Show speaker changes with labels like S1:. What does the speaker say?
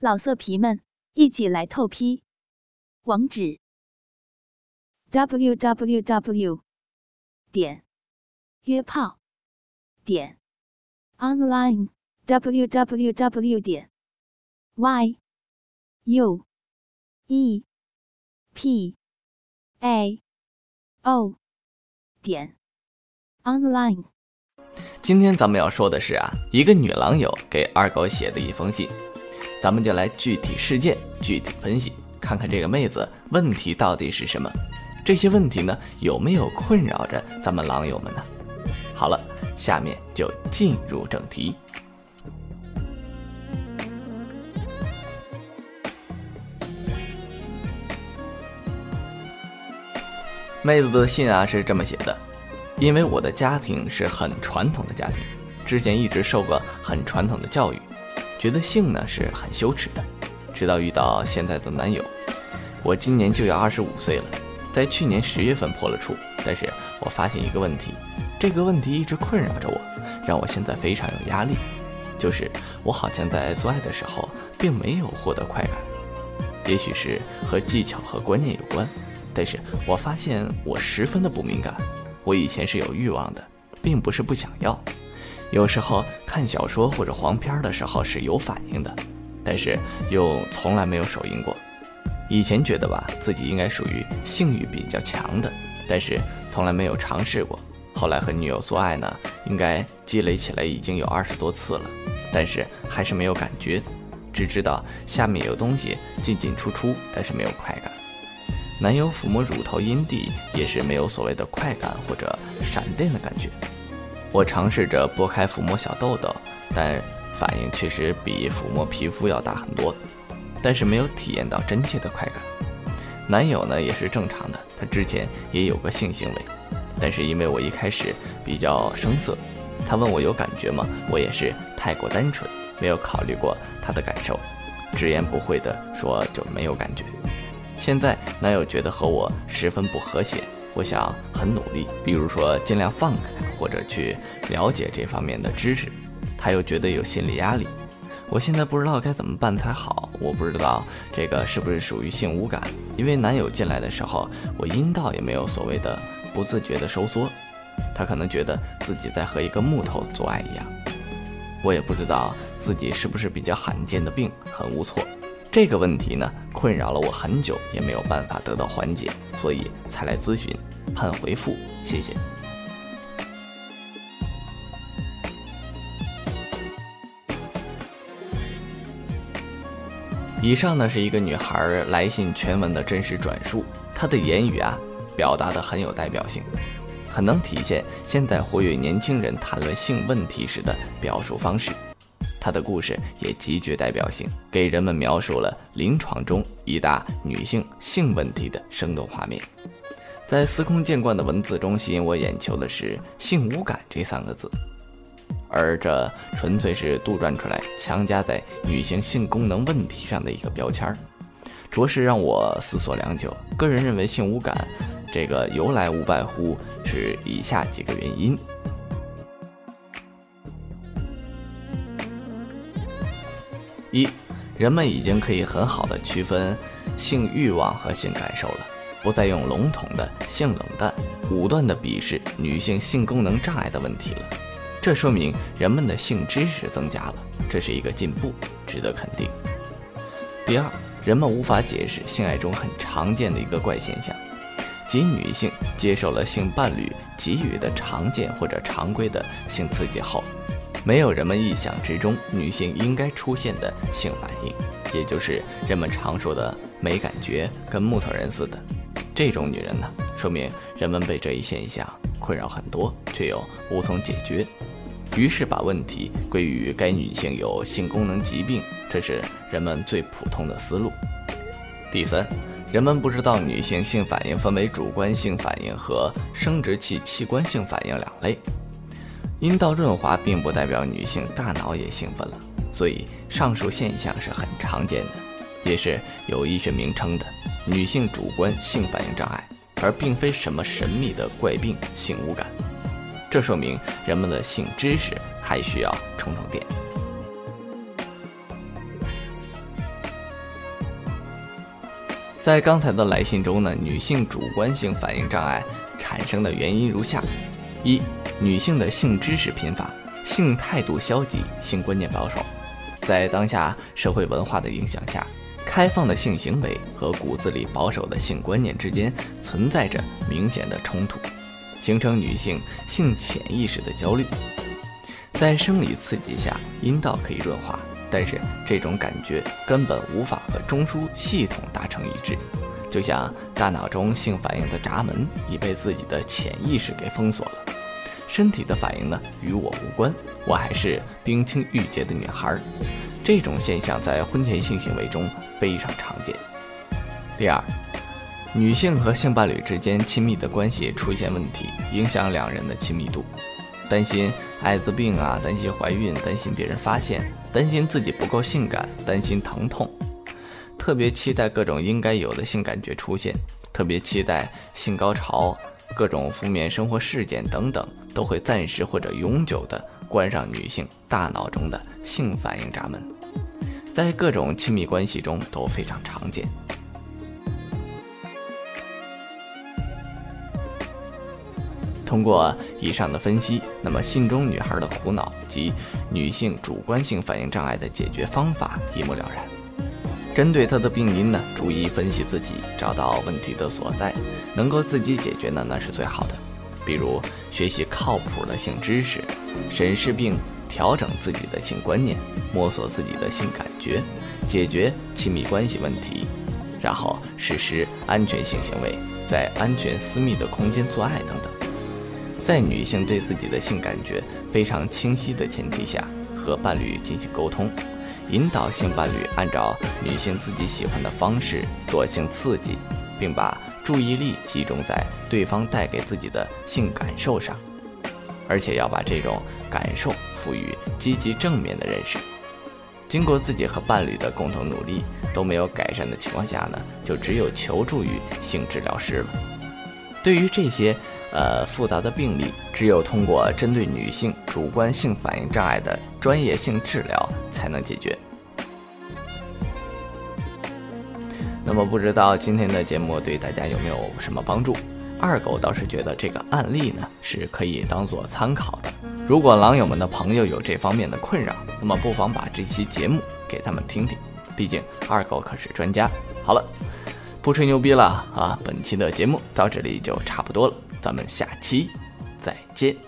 S1: 老色皮们，一起来透批！网址：w w w 点约炮点 online w w w 点 y u e p a o 点 online。
S2: 今天咱们要说的是啊，一个女狼友给二狗写的一封信。咱们就来具体事件具体分析，看看这个妹子问题到底是什么？这些问题呢，有没有困扰着咱们狼友们呢？好了，下面就进入正题。妹子的信啊是这么写的：因为我的家庭是很传统的家庭，之前一直受过很传统的教育。觉得性呢是很羞耻的，直到遇到现在的男友。我今年就要二十五岁了，在去年十月份破了处，但是我发现一个问题，这个问题一直困扰着我，让我现在非常有压力，就是我好像在做爱的时候并没有获得快感，也许是和技巧和观念有关，但是我发现我十分的不敏感，我以前是有欲望的，并不是不想要。有时候看小说或者黄片的时候是有反应的，但是又从来没有手淫过。以前觉得吧，自己应该属于性欲比较强的，但是从来没有尝试过。后来和女友做爱呢，应该积累起来已经有二十多次了，但是还是没有感觉，只知道下面有东西进进出出，但是没有快感。男友抚摸乳头阴蒂也是没有所谓的快感或者闪电的感觉。我尝试着拨开抚摸小豆豆，但反应确实比抚摸皮肤要大很多，但是没有体验到真切的快感。男友呢也是正常的，他之前也有过性行为，但是因为我一开始比较生涩，他问我有感觉吗？我也是太过单纯，没有考虑过他的感受，直言不讳的说就没有感觉。现在男友觉得和我十分不和谐。我想很努力，比如说尽量放开，或者去了解这方面的知识。他又觉得有心理压力，我现在不知道该怎么办才好。我不知道这个是不是属于性无感，因为男友进来的时候，我阴道也没有所谓的不自觉的收缩，他可能觉得自己在和一个木头做爱一样。我也不知道自己是不是比较罕见的病，很无措。这个问题呢，困扰了我很久，也没有办法得到缓解，所以才来咨询。盼回复，谢谢。以上呢是一个女孩来信全文的真实转述，她的言语啊，表达的很有代表性，很能体现现在活跃年轻人谈论性问题时的表述方式。她的故事也极具代表性，给人们描述了临床中一大女性性问题的生动画面。在司空见惯的文字中，吸引我眼球的是“性无感”这三个字，而这纯粹是杜撰出来、强加在女性性功能问题上的一个标签儿，着实让我思索良久。个人认为，性无感这个由来无外乎是以下几个原因：一，人们已经可以很好的区分性欲望和性感受了。不再用笼统的性冷淡、武断的鄙视女性性功能障碍的问题了，这说明人们的性知识增加了，这是一个进步，值得肯定。第二，人们无法解释性爱中很常见的一个怪现象，即女性接受了性伴侣给予的常见或者常规的性刺激后，没有人们意想之中女性应该出现的性反应，也就是人们常说的没感觉，跟木头人似的。这种女人呢，说明人们被这一现象困扰很多，却又无从解决，于是把问题归于该女性有性功能疾病，这是人们最普通的思路。第三，人们不知道女性性反应分为主观性反应和生殖器器官性反应两类。阴道润滑并不代表女性大脑也兴奋了，所以上述现象是很常见的，也是有医学名称的。女性主观性反应障碍，而并非什么神秘的怪病性无感，这说明人们的性知识还需要充充电。在刚才的来信中呢，女性主观性反应障碍产生的原因如下：一、女性的性知识贫乏，性态度消极，性观念保守。在当下社会文化的影响下，开放的性行为和骨子里保守的性观念之间存在着明显的冲突，形成女性性潜意识的焦虑。在生理刺激下，阴道可以润滑，但是这种感觉根本无法和中枢系统达成一致，就像大脑中性反应的闸门已被自己的潜意识给封锁了。身体的反应呢，与我无关，我还是冰清玉洁的女孩。这种现象在婚前性行为中非常常见。第二，女性和性伴侣之间亲密的关系出现问题，影响两人的亲密度。担心艾滋病啊，担心怀孕，担心别人发现，担心自己不够性感，担心疼痛，特别期待各种应该有的性感觉出现，特别期待性高潮，各种负面生活事件等等，都会暂时或者永久的关上女性大脑中的性反应闸门，在各种亲密关系中都非常常见。通过以上的分析，那么信中女孩的苦恼及女性主观性反应障碍的解决方法一目了然。针对她的病因呢，逐一分析自己，找到问题的所在，能够自己解决呢，那是最好的。比如学习靠谱的性知识，审视并调整自己的性观念，摸索自己的性感觉，解决亲密关系问题，然后实施安全性行为，在安全私密的空间做爱等等。在女性对自己的性感觉非常清晰的前提下，和伴侣进行沟通，引导性伴侣按照女性自己喜欢的方式做性刺激，并把注意力集中在对方带给自己的性感受上，而且要把这种感受赋予积极正面的认识。经过自己和伴侣的共同努力都没有改善的情况下呢，就只有求助于性治疗师了。对于这些。呃，复杂的病例只有通过针对女性主观性反应障碍的专业性治疗才能解决。那么，不知道今天的节目对大家有没有什么帮助？二狗倒是觉得这个案例呢是可以当做参考的。如果狼友们的朋友有这方面的困扰，那么不妨把这期节目给他们听听，毕竟二狗可是专家。好了，不吹牛逼了啊！本期的节目到这里就差不多了。咱们下期再见。